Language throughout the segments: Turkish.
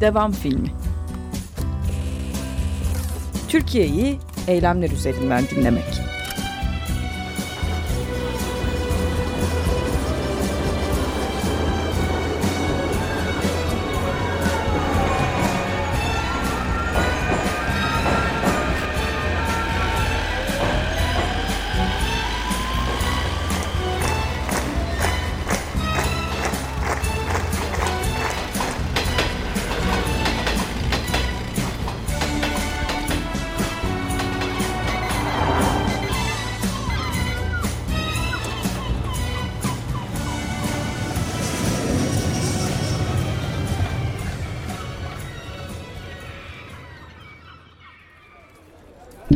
Devam filmi. Türkiye'yi eylemler üzerinden dinlemek.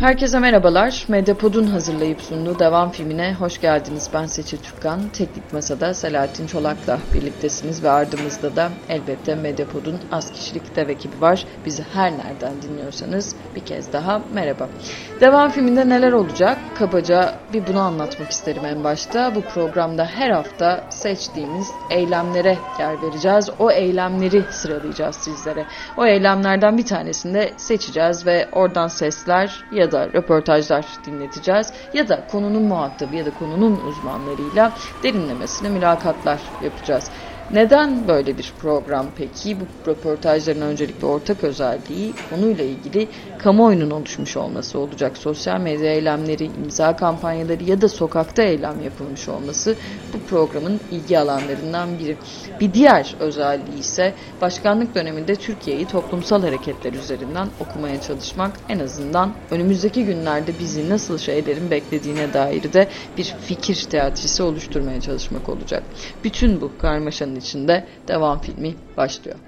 Herkese merhabalar. Medyapod'un hazırlayıp sunduğu devam filmine hoş geldiniz. Ben Seçil Türkkan. Teknik Masa'da Selahattin Çolak'la birliktesiniz ve ardımızda da elbette Medyapod'un az kişilik dev ekibi var. Bizi her nereden dinliyorsanız bir kez daha merhaba. Devam filminde neler olacak? Kabaca bir bunu anlatmak isterim en başta. Bu programda her hafta seçtiğimiz eylemlere yer vereceğiz. O eylemleri sıralayacağız sizlere. O eylemlerden bir tanesini de seçeceğiz ve oradan sesler ya da da röportajlar dinleteceğiz ya da konunun muhatabı ya da konunun uzmanlarıyla derinlemesine mülakatlar yapacağız. Neden böyle bir program peki? Bu röportajların öncelikle ortak özelliği konuyla ilgili kamuoyunun oluşmuş olması olacak. Sosyal medya eylemleri, imza kampanyaları ya da sokakta eylem yapılmış olması bu programın ilgi alanlarından biri. Bir diğer özelliği ise başkanlık döneminde Türkiye'yi toplumsal hareketler üzerinden okumaya çalışmak. En azından önümüzdeki günlerde bizi nasıl şeylerin beklediğine dair de bir fikir teatrisi oluşturmaya çalışmak olacak. Bütün bu karmaşanın içinde devam filmi başlıyor.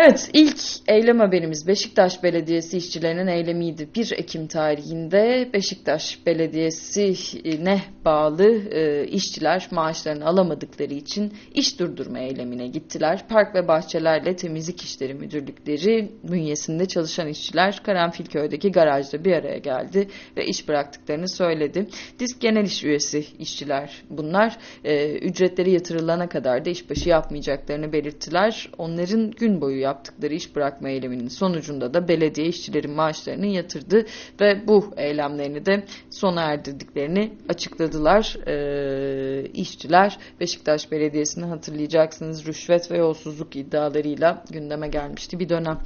Evet ilk eylem haberimiz Beşiktaş Belediyesi işçilerinin eylemiydi. 1 Ekim tarihinde Beşiktaş Belediyesi'ne bağlı e, işçiler maaşlarını alamadıkları için iş durdurma eylemine gittiler. Park ve Bahçelerle Temizlik İşleri Müdürlükleri bünyesinde çalışan işçiler Karanfilköy'deki garajda bir araya geldi ve iş bıraktıklarını söyledi. Disk Genel İş Üyesi işçiler bunlar. E, ücretleri yatırılana kadar da işbaşı yapmayacaklarını belirttiler. Onların gün boyu yaptıkları iş bırakma eyleminin sonucunda da belediye işçilerin maaşlarını yatırdı ve bu eylemlerini de sona erdirdiklerini açıkladılar. E, işçiler Beşiktaş Belediyesi'ni hatırlayacaksınız rüşvet ve yolsuzluk iddialarıyla gündeme gelmişti bir dönem.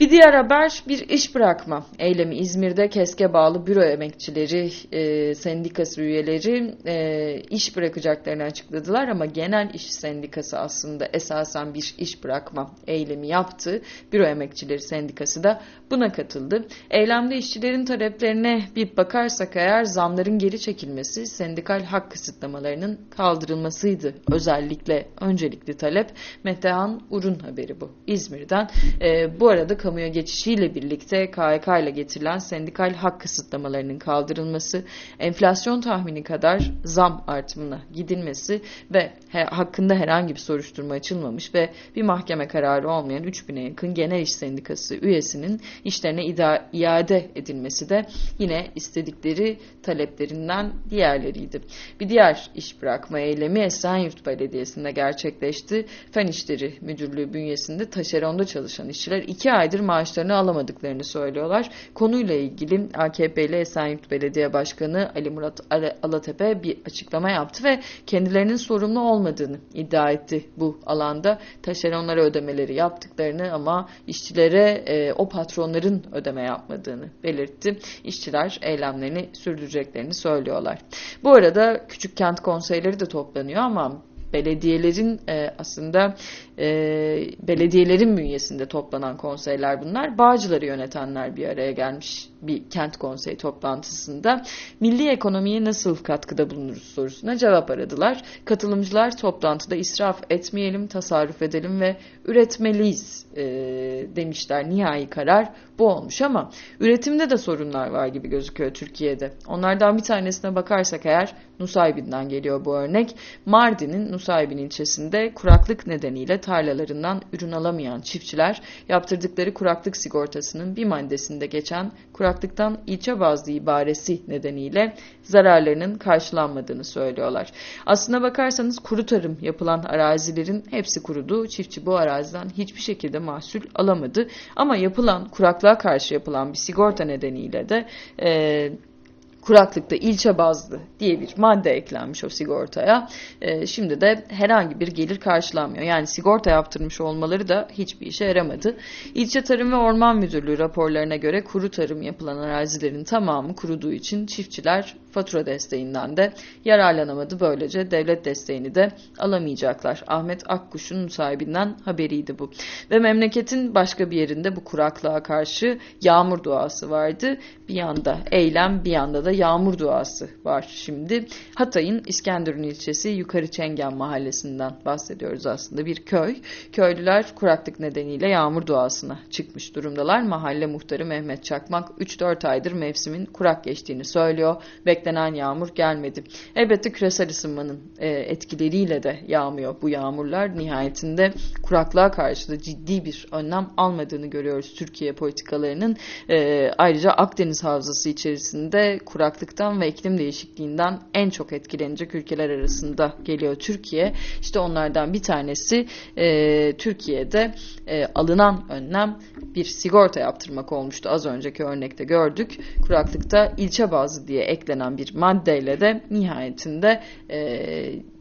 Bir diğer haber bir iş bırakma eylemi İzmir'de KESK'e bağlı büro emekçileri e, sendikası üyeleri e, iş bırakacaklarını açıkladılar ama genel iş sendikası aslında esasen bir iş bırakma eylemi yaptı. Büro emekçileri sendikası da buna katıldı. Eylemde işçilerin taleplerine bir bakarsak eğer zamların geri çekilmesi, sendikal hak kısıtlamalarının kaldırılmasıydı. Özellikle öncelikli talep Metehan Urun haberi bu. İzmir'den. E, bu arada kamuya geçişiyle birlikte KHK ile getirilen sendikal hak kısıtlamalarının kaldırılması, enflasyon tahmini kadar zam artımına gidilmesi ve he, hakkında herhangi bir soruşturma açılmamış ve bir mahkeme kararı olmayan 3000'e yakın genel iş sendikası üyesinin işlerine ida, iade edilmesi de yine istedikleri taleplerinden diğerleriydi. Bir diğer iş bırakma eylemi Esenyurt Belediyesi'nde gerçekleşti. Fen İşleri Müdürlüğü bünyesinde taşeronda çalışan işçiler iki aydır maaşlarını alamadıklarını söylüyorlar. Konuyla ilgili AKP'li Esenyurt Belediye Başkanı Ali Murat Alatepe bir açıklama yaptı ve kendilerinin sorumlu olmadığını iddia etti bu alanda. Taşeronlara ödemeleri yaptıklarını ama işçilere e, o patronların ödeme yapmadığını belirtti. İşçiler eylemlerini sürdüreceklerini söylüyorlar. Bu arada küçük kent konseyleri de toplanıyor ama belediyelerin e, aslında e, belediyelerin bünyesinde toplanan konseyler bunlar. Bağcıları yönetenler bir araya gelmiş bir kent konseyi toplantısında milli ekonomiye nasıl katkıda bulunuruz sorusuna cevap aradılar. Katılımcılar toplantıda israf etmeyelim, tasarruf edelim ve üretmeliyiz e, demişler. Nihai karar bu olmuş ama üretimde de sorunlar var gibi gözüküyor Türkiye'de. Onlardan bir tanesine bakarsak eğer Nusaybin'den geliyor bu örnek. Mardin'in Nusaybin ilçesinde kuraklık nedeniyle tarlalarından ürün alamayan çiftçiler yaptırdıkları kuraklık sigortasının bir maddesinde geçen kuraklıktan ilçe bazlı ibaresi nedeniyle zararlarının karşılanmadığını söylüyorlar. Aslına bakarsanız kuru tarım yapılan arazilerin hepsi kurudu. Çiftçi bu araziden hiçbir şekilde mahsul alamadı. Ama yapılan kuraklığa karşı yapılan bir sigorta nedeniyle de e, kuraklıkta ilçe bazlı diye bir madde eklenmiş o sigortaya. E, şimdi de herhangi bir gelir karşılanmıyor. Yani sigorta yaptırmış olmaları da hiçbir işe yaramadı. İlçe Tarım ve Orman Müdürlüğü raporlarına göre kuru tarım yapılan arazilerin tamamı kuruduğu için çiftçiler fatura desteğinden de yararlanamadı. Böylece devlet desteğini de alamayacaklar. Ahmet Akkuş'un sahibinden haberiydi bu. Ve memleketin başka bir yerinde bu kuraklığa karşı yağmur duası vardı. Bir yanda eylem bir yanda da yağmur duası var şimdi. Hatay'ın İskenderun ilçesi Yukarı Çengen mahallesinden bahsediyoruz aslında bir köy. Köylüler kuraklık nedeniyle yağmur duasına çıkmış durumdalar. Mahalle muhtarı Mehmet Çakmak 3-4 aydır mevsimin kurak geçtiğini söylüyor. Beklenen yağmur gelmedi. Elbette küresel ısınmanın e, etkileriyle de yağmıyor bu yağmurlar. Nihayetinde kuraklığa karşı da ciddi bir önlem almadığını görüyoruz Türkiye politikalarının. E, ayrıca Akdeniz Havzası içerisinde kurak kuraklıktan ve iklim değişikliğinden en çok etkilenecek ülkeler arasında geliyor Türkiye. İşte onlardan bir tanesi e, Türkiye'de e, alınan önlem bir sigorta yaptırmak olmuştu. Az önceki örnekte gördük. Kuraklıkta ilçe bazı diye eklenen bir maddeyle de nihayetinde e,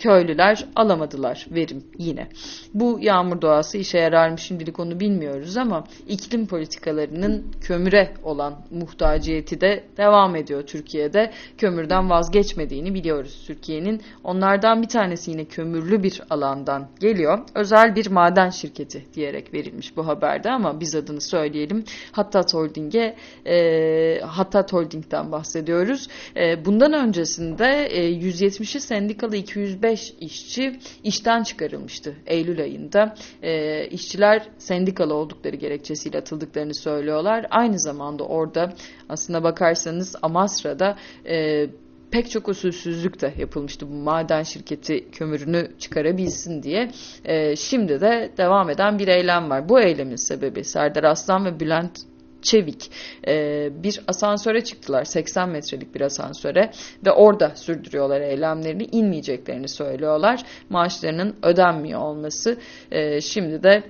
köylüler alamadılar verim yine. Bu yağmur doğası işe yarar mı şimdilik onu bilmiyoruz ama iklim politikalarının kömüre olan muhtaciyeti de devam ediyor Türkiye'de. Kömürden vazgeçmediğini biliyoruz Türkiye'nin. Onlardan bir tanesi yine kömürlü bir alandan geliyor. Özel bir maden şirketi diyerek verilmiş bu haberde ama biz adını söyleyelim. Hattat Holding'e e, Hattat Holding'den bahsediyoruz. E, bundan öncesinde e, 170'i sendikalı 205 25 işçi işten çıkarılmıştı Eylül ayında. E, işçiler sendikalı oldukları gerekçesiyle atıldıklarını söylüyorlar. Aynı zamanda orada aslında bakarsanız Amasra'da e, pek çok usulsüzlük de yapılmıştı bu maden şirketi kömürünü çıkarabilsin diye. E, şimdi de devam eden bir eylem var. Bu eylemin sebebi Serdar Aslan ve Bülent Çevik. E, bir asansöre çıktılar. 80 metrelik bir asansöre ve orada sürdürüyorlar eylemlerini. İnmeyeceklerini söylüyorlar. Maaşlarının ödenmiyor olması e, şimdi de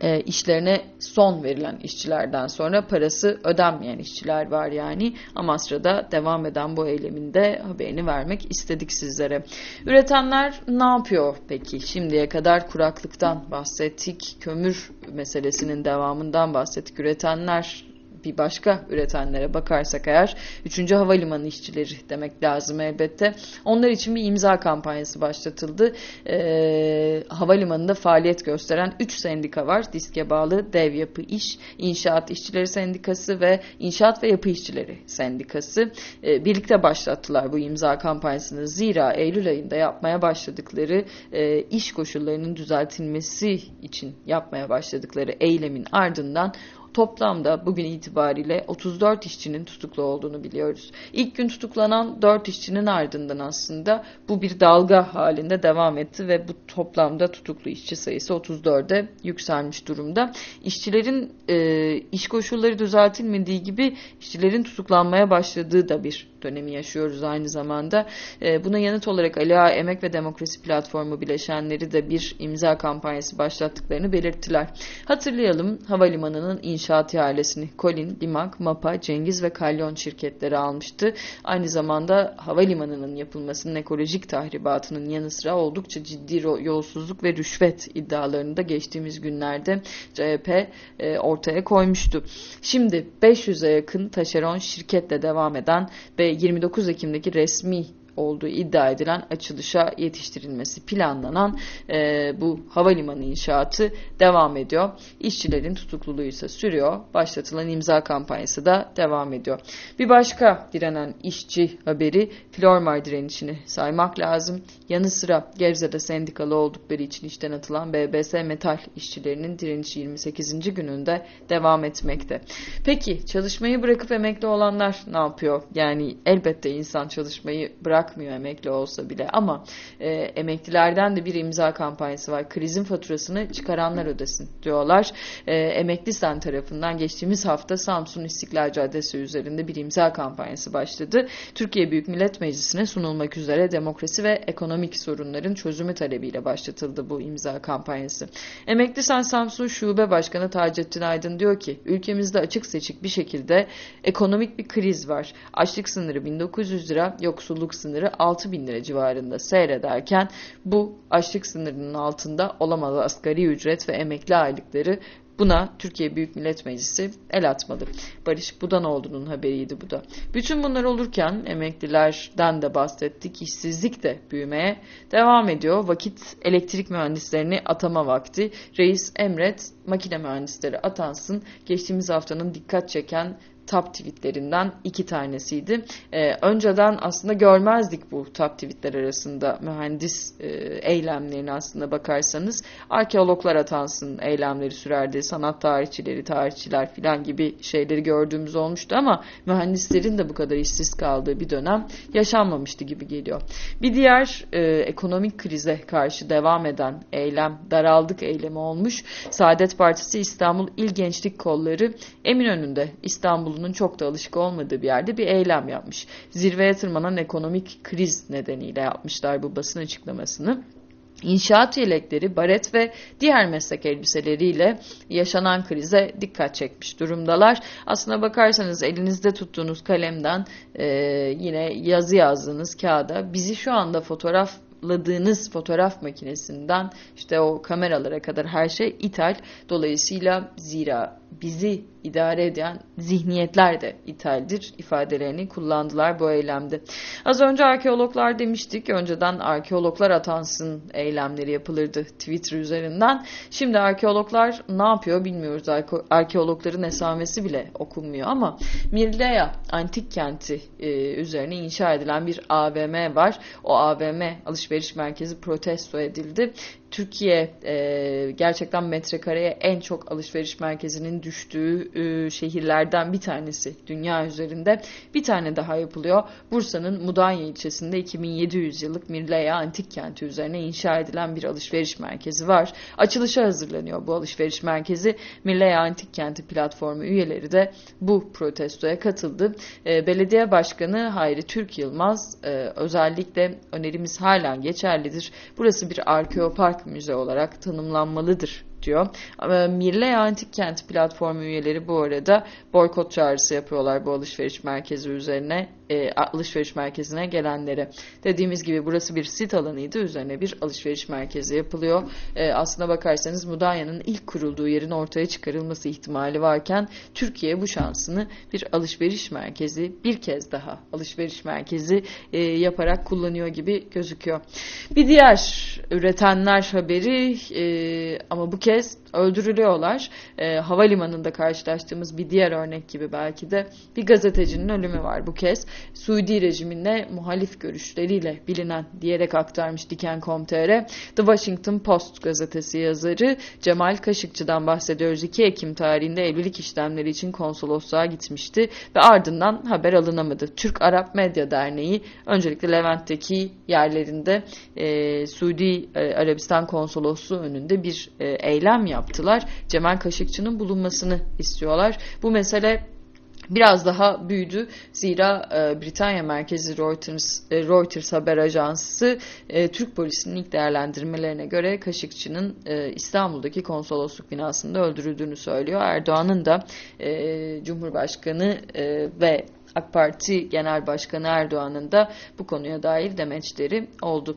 e, işlerine son verilen işçilerden sonra parası ödenmeyen işçiler var yani. Amasra'da devam eden bu eyleminde haberini vermek istedik sizlere. Üretenler ne yapıyor peki? Şimdiye kadar kuraklıktan bahsettik, kömür meselesinin devamından bahsettik. Üretenler bir başka üretenlere bakarsak eğer 3. Havalimanı işçileri demek lazım elbette. Onlar için bir imza kampanyası başlatıldı. E, havalimanında faaliyet gösteren 3 sendika var. Diske bağlı Dev Yapı İş, İnşaat İşçileri Sendikası ve İnşaat ve Yapı İşçileri Sendikası. E, birlikte başlattılar bu imza kampanyasını. Zira Eylül ayında yapmaya başladıkları e, iş koşullarının düzeltilmesi için yapmaya başladıkları eylemin ardından Toplamda bugün itibariyle 34 işçinin tutuklu olduğunu biliyoruz. İlk gün tutuklanan 4 işçinin ardından aslında bu bir dalga halinde devam etti ve bu toplamda tutuklu işçi sayısı 34'e yükselmiş durumda. İşçilerin e, iş koşulları düzeltilmediği gibi işçilerin tutuklanmaya başladığı da bir dönemi yaşıyoruz aynı zamanda. E, buna yanıt olarak Ali Ağa Emek ve Demokrasi Platformu bileşenleri de bir imza kampanyası başlattıklarını belirttiler. Hatırlayalım havalimanının inşaat ihalesini Colin, Limak, Mapa, Cengiz ve Kalyon şirketleri almıştı. Aynı zamanda havalimanının yapılmasının ekolojik tahribatının yanı sıra oldukça ciddi yolsuzluk ve rüşvet iddialarını da geçtiğimiz günlerde CHP e, ortaya koymuştu. Şimdi 500'e yakın taşeron şirketle devam eden ve 29 Ekim'deki resmi olduğu iddia edilen açılışa yetiştirilmesi planlanan e, bu havalimanı inşaatı devam ediyor. İşçilerin tutukluluğu ise sürüyor. Başlatılan imza kampanyası da devam ediyor. Bir başka direnen işçi haberi Flormar direnişini saymak lazım. Yanı sıra Gebze'de sendikalı oldukları için işten atılan BBS Metal işçilerinin direnişi 28. gününde devam etmekte. Peki çalışmayı bırakıp emekli olanlar ne yapıyor? Yani elbette insan çalışmayı bırak bırakmıyor emekli olsa bile ama e, emeklilerden de bir imza kampanyası var. Krizin faturasını çıkaranlar ödesin diyorlar. E, Emekli Sen tarafından geçtiğimiz hafta Samsun İstiklal Caddesi üzerinde bir imza kampanyası başladı. Türkiye Büyük Millet Meclisi'ne sunulmak üzere demokrasi ve ekonomik sorunların çözümü talebiyle başlatıldı bu imza kampanyası. Emekli Sen Samsun Şube Başkanı Taceddin Aydın diyor ki ülkemizde açık seçik bir şekilde ekonomik bir kriz var. Açlık sınırı 1900 lira, yoksulluk sınırı 6000 lira civarında seyrederken bu açlık sınırının altında olamaz asgari ücret ve emekli aylıkları Buna Türkiye Büyük Millet Meclisi el atmalı. Barış Budanoğlu'nun haberiydi bu da. Bütün bunlar olurken emeklilerden de bahsettik. İşsizlik de büyümeye devam ediyor. Vakit elektrik mühendislerini atama vakti. Reis emret makine mühendisleri atansın. Geçtiğimiz haftanın dikkat çeken top tweetlerinden iki tanesiydi. E, önceden aslında görmezdik bu top tweetler arasında mühendis e, eylemlerini aslında bakarsanız. Arkeologlar atansın eylemleri sürerdi. Sanat tarihçileri, tarihçiler filan gibi şeyleri gördüğümüz olmuştu ama mühendislerin de bu kadar işsiz kaldığı bir dönem yaşanmamıştı gibi geliyor. Bir diğer e, ekonomik krize karşı devam eden eylem, daraldık eylemi olmuş. Saadet Partisi İstanbul İl Gençlik Kolları Eminönü'nde İstanbul İstanbul'un çok da alışık olmadığı bir yerde bir eylem yapmış. Zirveye tırmanan ekonomik kriz nedeniyle yapmışlar bu basın açıklamasını. İnşaat yelekleri, baret ve diğer meslek elbiseleriyle yaşanan krize dikkat çekmiş durumdalar. Aslına bakarsanız elinizde tuttuğunuz kalemden e, yine yazı yazdığınız kağıda bizi şu anda fotoğraf ladığınız fotoğraf makinesinden işte o kameralara kadar her şey ithal. Dolayısıyla zira bizi idare eden zihniyetler de ithaldir ifadelerini kullandılar bu eylemde. Az önce arkeologlar demiştik. Önceden arkeologlar atansın eylemleri yapılırdı Twitter üzerinden. Şimdi arkeologlar ne yapıyor bilmiyoruz. Arkeologların esamesi bile okunmuyor ama Mirleya antik kenti e, üzerine inşa edilen bir AVM var. O AVM alışveriş merkezi protesto edildi. Türkiye e, gerçekten metrekareye en çok alışveriş merkezinin düştüğü e, şehirlerden bir tanesi dünya üzerinde. Bir tane daha yapılıyor. Bursa'nın Mudanya ilçesinde 2700 yıllık Mirleya Antik Kenti üzerine inşa edilen bir alışveriş merkezi var. Açılışa hazırlanıyor bu alışveriş merkezi. Mirleya Antik Kenti platformu üyeleri de bu protestoya katıldı. E, belediye Başkanı Hayri Türk Yılmaz e, özellikle önerimiz hala geçerlidir. Burası bir arkeopark müze olarak tanımlanmalıdır diyor. Ama Mirle Antik Kent platformu üyeleri bu arada boykot çağrısı yapıyorlar bu alışveriş merkezi üzerine e, alışveriş merkezine gelenlere. Dediğimiz gibi burası bir sit alanıydı. Üzerine bir alışveriş merkezi yapılıyor. E, aslına bakarsanız Mudanya'nın ilk kurulduğu yerin ortaya çıkarılması ihtimali varken Türkiye bu şansını bir alışveriş merkezi bir kez daha alışveriş merkezi e, yaparak kullanıyor gibi gözüküyor. Bir diğer üretenler haberi e, ama bu kez öldürülüyorlar. E, havalimanında karşılaştığımız bir diğer örnek gibi belki de bir gazetecinin ölümü var bu kez. Suudi rejimine muhalif görüşleriyle bilinen diyerek aktarmış Diken.com.tr. The Washington Post gazetesi yazarı Cemal Kaşıkçı'dan bahsediyoruz. 2 Ekim tarihinde evlilik işlemleri için konsolosluğa gitmişti ve ardından haber alınamadı. Türk Arap Medya Derneği öncelikle Levent'teki yerlerinde e, Suudi e, Arabistan konsolosluğu önünde bir e, eylem yaptılar. Cemal Kaşıkçı'nın bulunmasını istiyorlar. Bu mesele biraz daha büyüdü. Zira e, Britanya merkezi Reuters, e, Reuters haber ajansı e, Türk polisinin ilk değerlendirmelerine göre Kaşıkçı'nın e, İstanbul'daki konsolosluk binasında öldürüldüğünü söylüyor. Erdoğan'ın da e, Cumhurbaşkanı e, ve AK Parti Genel Başkanı Erdoğan'ın da bu konuya dair demeçleri oldu.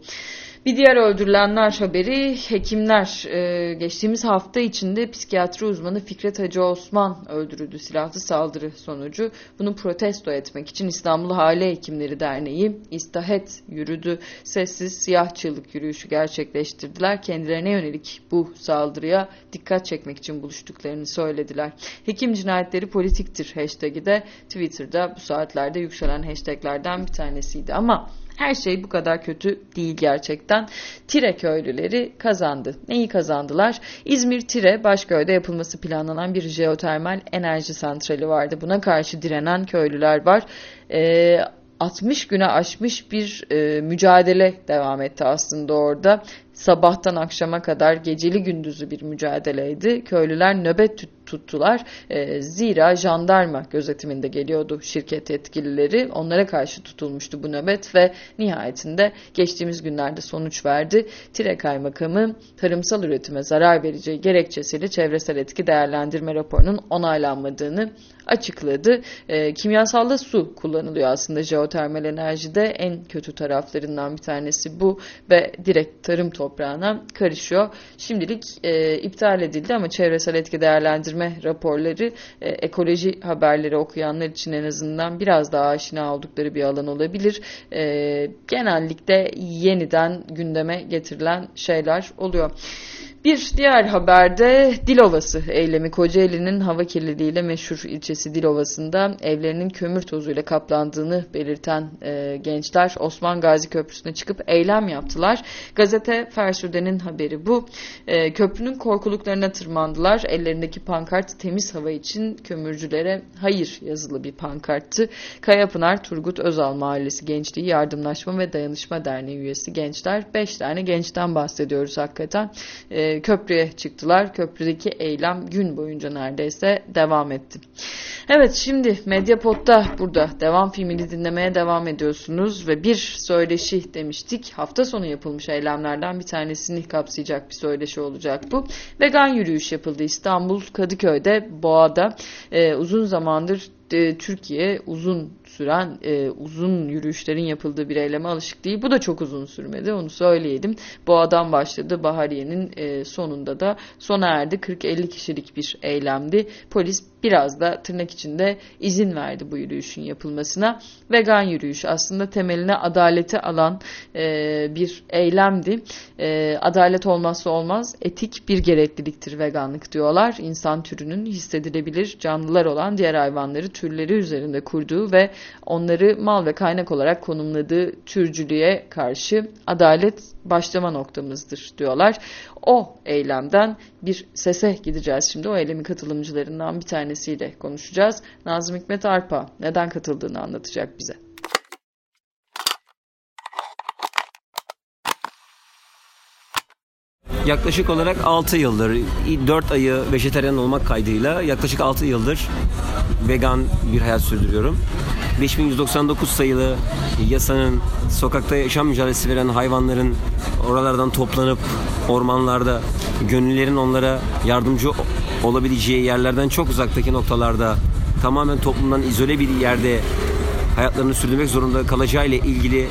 Bir diğer öldürülenler haberi hekimler. Ee, geçtiğimiz hafta içinde psikiyatri uzmanı Fikret Hacı Osman öldürüldü silahlı saldırı sonucu. Bunu protesto etmek için İstanbul Hale Hekimleri Derneği istahet yürüdü. Sessiz siyah çığlık yürüyüşü gerçekleştirdiler. Kendilerine yönelik bu saldırıya dikkat çekmek için buluştuklarını söylediler. Hekim cinayetleri politiktir hashtag'i de Twitter'da bu saatlerde yükselen hashtaglerden bir tanesiydi. Ama her şey bu kadar kötü değil gerçekten. Tire köylüleri kazandı. Neyi kazandılar? İzmir Tire Başköy'de yapılması planlanan bir jeotermal enerji santrali vardı. Buna karşı direnen köylüler var. Ee, 60 güne aşmış bir e, mücadele devam etti aslında orada. Sabahtan akşama kadar geceli gündüzü bir mücadeleydi. Köylüler nöbet tuttular. E, zira jandarma gözetiminde geliyordu şirket yetkilileri. Onlara karşı tutulmuştu bu nöbet ve nihayetinde geçtiğimiz günlerde sonuç verdi. Tire Kaymakamı tarımsal üretime zarar vereceği gerekçesiyle çevresel etki değerlendirme raporunun onaylanmadığını açıkladı. E, kimyasallı su kullanılıyor aslında jeotermal enerjide. En kötü taraflarından bir tanesi bu ve direkt tarım toprağına karışıyor. Şimdilik e, iptal edildi ama çevresel etki değerlendirme raporları e, ekoloji haberleri okuyanlar için en azından biraz daha aşina oldukları bir alan olabilir. E, genellikle yeniden gündeme getirilen şeyler oluyor. Bir diğer haberde Dilovası eylemi Kocaeli'nin hava kirliliğiyle meşhur ilçesi Dilovası'nda evlerinin kömür tozuyla kaplandığını belirten e, gençler Osman Gazi Köprüsü'ne çıkıp eylem yaptılar. Gazete Fersürde'nin haberi bu. E, köprünün korkuluklarına tırmandılar. Ellerindeki pankart temiz hava için kömürcülere hayır yazılı bir pankarttı. Kayapınar Turgut Özal Mahallesi Gençliği Yardımlaşma ve Dayanışma Derneği üyesi gençler. Beş tane gençten bahsediyoruz hakikaten. E, köprüye çıktılar. Köprüdeki eylem gün boyunca neredeyse devam etti. Evet şimdi Medyapod'da burada devam filmini dinlemeye devam ediyorsunuz ve bir söyleşi demiştik. Hafta sonu yapılmış eylemlerden bir tanesini kapsayacak bir söyleşi olacak bu. Vegan yürüyüş yapıldı İstanbul Kadıköy'de Boğa'da e, uzun zamandır e, Türkiye uzun süren e, uzun yürüyüşlerin yapıldığı bir eyleme alışık değil. Bu da çok uzun sürmedi onu söyleyelim. Bu adam başladı Bahariye'nin e, sonunda da sona erdi. 40-50 kişilik bir eylemdi. Polis biraz da tırnak içinde izin verdi bu yürüyüşün yapılmasına. Vegan yürüyüş aslında temeline adaleti alan e, bir eylemdi. E, adalet olmazsa olmaz etik bir gerekliliktir veganlık diyorlar. İnsan türünün hissedilebilir canlılar olan diğer hayvanları türleri üzerinde kurduğu ve onları mal ve kaynak olarak konumladığı türcülüğe karşı adalet başlama noktamızdır diyorlar. O eylemden bir sese gideceğiz şimdi. O eylemin katılımcılarından bir tanesiyle konuşacağız. Nazım Hikmet Arpa neden katıldığını anlatacak bize. Yaklaşık olarak 6 yıldır, 4 ayı vejeteryan olmak kaydıyla yaklaşık 6 yıldır vegan bir hayat sürdürüyorum. 5199 sayılı yasanın sokakta yaşam mücadelesi veren hayvanların oralardan toplanıp ormanlarda gönüllerin onlara yardımcı olabileceği yerlerden çok uzaktaki noktalarda tamamen toplumdan izole bir yerde hayatlarını sürdürmek zorunda kalacağı ile ilgili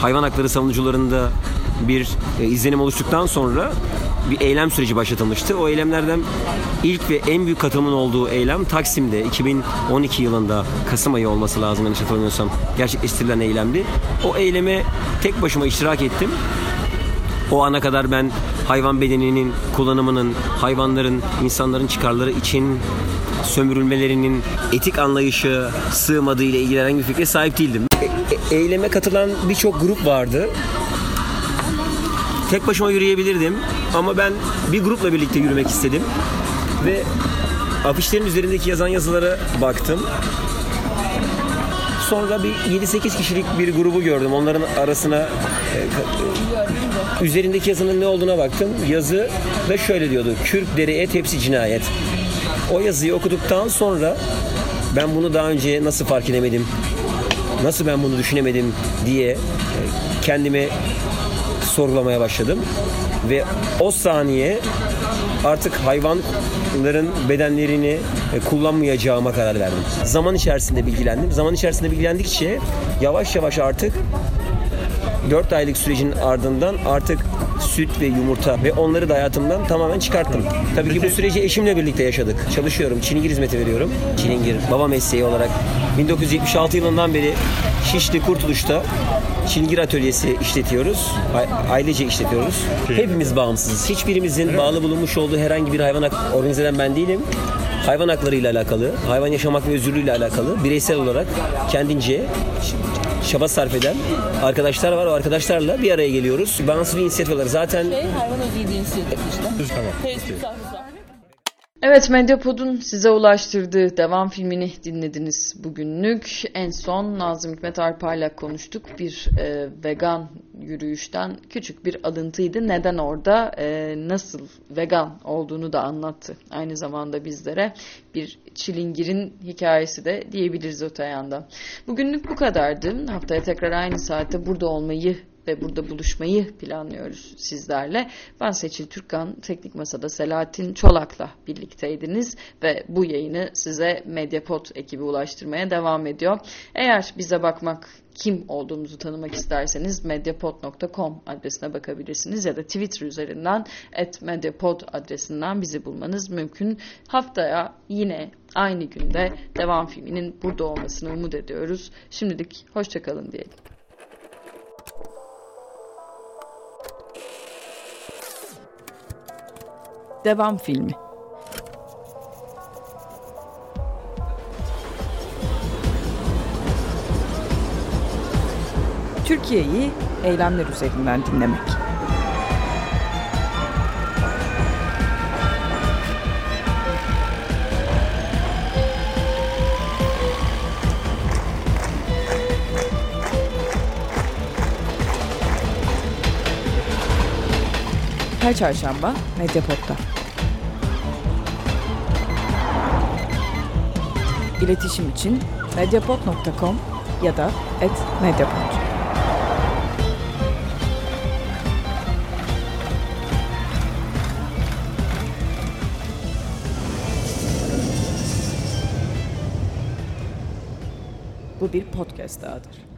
hayvan hakları savunucularında bir e, izlenim oluştuktan sonra bir eylem süreci başlatılmıştı. O eylemlerden ilk ve en büyük katılımın olduğu eylem Taksim'de 2012 yılında Kasım ayı olması lazım yanlış hatırlamıyorsam gerçekleştirilen eylemdi. O eyleme tek başıma iştirak ettim. O ana kadar ben hayvan bedeninin kullanımının, hayvanların, insanların çıkarları için sömürülmelerinin etik anlayışı sığmadığı ile ilgili herhangi bir fikre sahip değildim. E- e- eyleme katılan birçok grup vardı. Tek başıma yürüyebilirdim ama ben bir grupla birlikte yürümek istedim. Ve afişlerin üzerindeki yazan yazılara baktım. Sonra bir 7-8 kişilik bir grubu gördüm. Onların arasına e, üzerindeki yazının ne olduğuna baktım. Yazı da şöyle diyordu. Kürk deri et hepsi cinayet. O yazıyı okuduktan sonra ben bunu daha önce nasıl fark edemedim? Nasıl ben bunu düşünemedim diye e, kendime sorgulamaya başladım. Ve o saniye artık hayvanların bedenlerini e, kullanmayacağıma karar verdim. Zaman içerisinde bilgilendim. Zaman içerisinde bilgilendikçe yavaş yavaş artık 4 aylık sürecin ardından artık süt ve yumurta ve onları da hayatımdan tamamen çıkarttım. Tabii ki bu süreci eşimle birlikte yaşadık. Çalışıyorum. Çilingir hizmeti veriyorum. Çilingir baba mesleği olarak 1976 yılından beri Şişli Kurtuluş'ta Çilingir Atölyesi işletiyoruz. Ailece işletiyoruz. Hepimiz bağımsızız. Hiçbirimizin bağlı bulunmuş olduğu herhangi bir hayvan organize eden ben değilim hayvan hakları ile alakalı, hayvan yaşamak ve özgürlüğü ile alakalı bireysel olarak kendince çaba sarf eden arkadaşlar var. O arkadaşlarla bir araya geliyoruz. Bağımsız bir inisiyatif olarak zaten... Şey, hayvan özgürlüğü inisiyatif işte. Tamam. Facebook sayfası. Evet Medyapod'un size ulaştırdığı devam filmini dinlediniz bugünlük. En son Nazım Hikmet Arpa'yla konuştuk. Bir e, vegan yürüyüşten küçük bir alıntıydı. Neden orada e, nasıl vegan olduğunu da anlattı. Aynı zamanda bizlere bir çilingirin hikayesi de diyebiliriz öte yandan. Bugünlük bu kadardı. Haftaya tekrar aynı saatte burada olmayı ve burada buluşmayı planlıyoruz sizlerle. Ben Seçil Türkkan, Teknik Masa'da Selahattin Çolak'la birlikteydiniz ve bu yayını size Mediapod ekibi ulaştırmaya devam ediyor. Eğer bize bakmak kim olduğumuzu tanımak isterseniz mediapod.com adresine bakabilirsiniz ya da Twitter üzerinden @mediapod adresinden bizi bulmanız mümkün. Haftaya yine aynı günde devam filminin burada olmasını umut ediyoruz. Şimdilik hoşçakalın diyelim. Devam filmi. Türkiye'yi eylemler üzerinden dinlemek. Her çarşamba Medyapod'da. İletişim için medyapod.com ya da @medyapod. Bu bir podcast dahadır.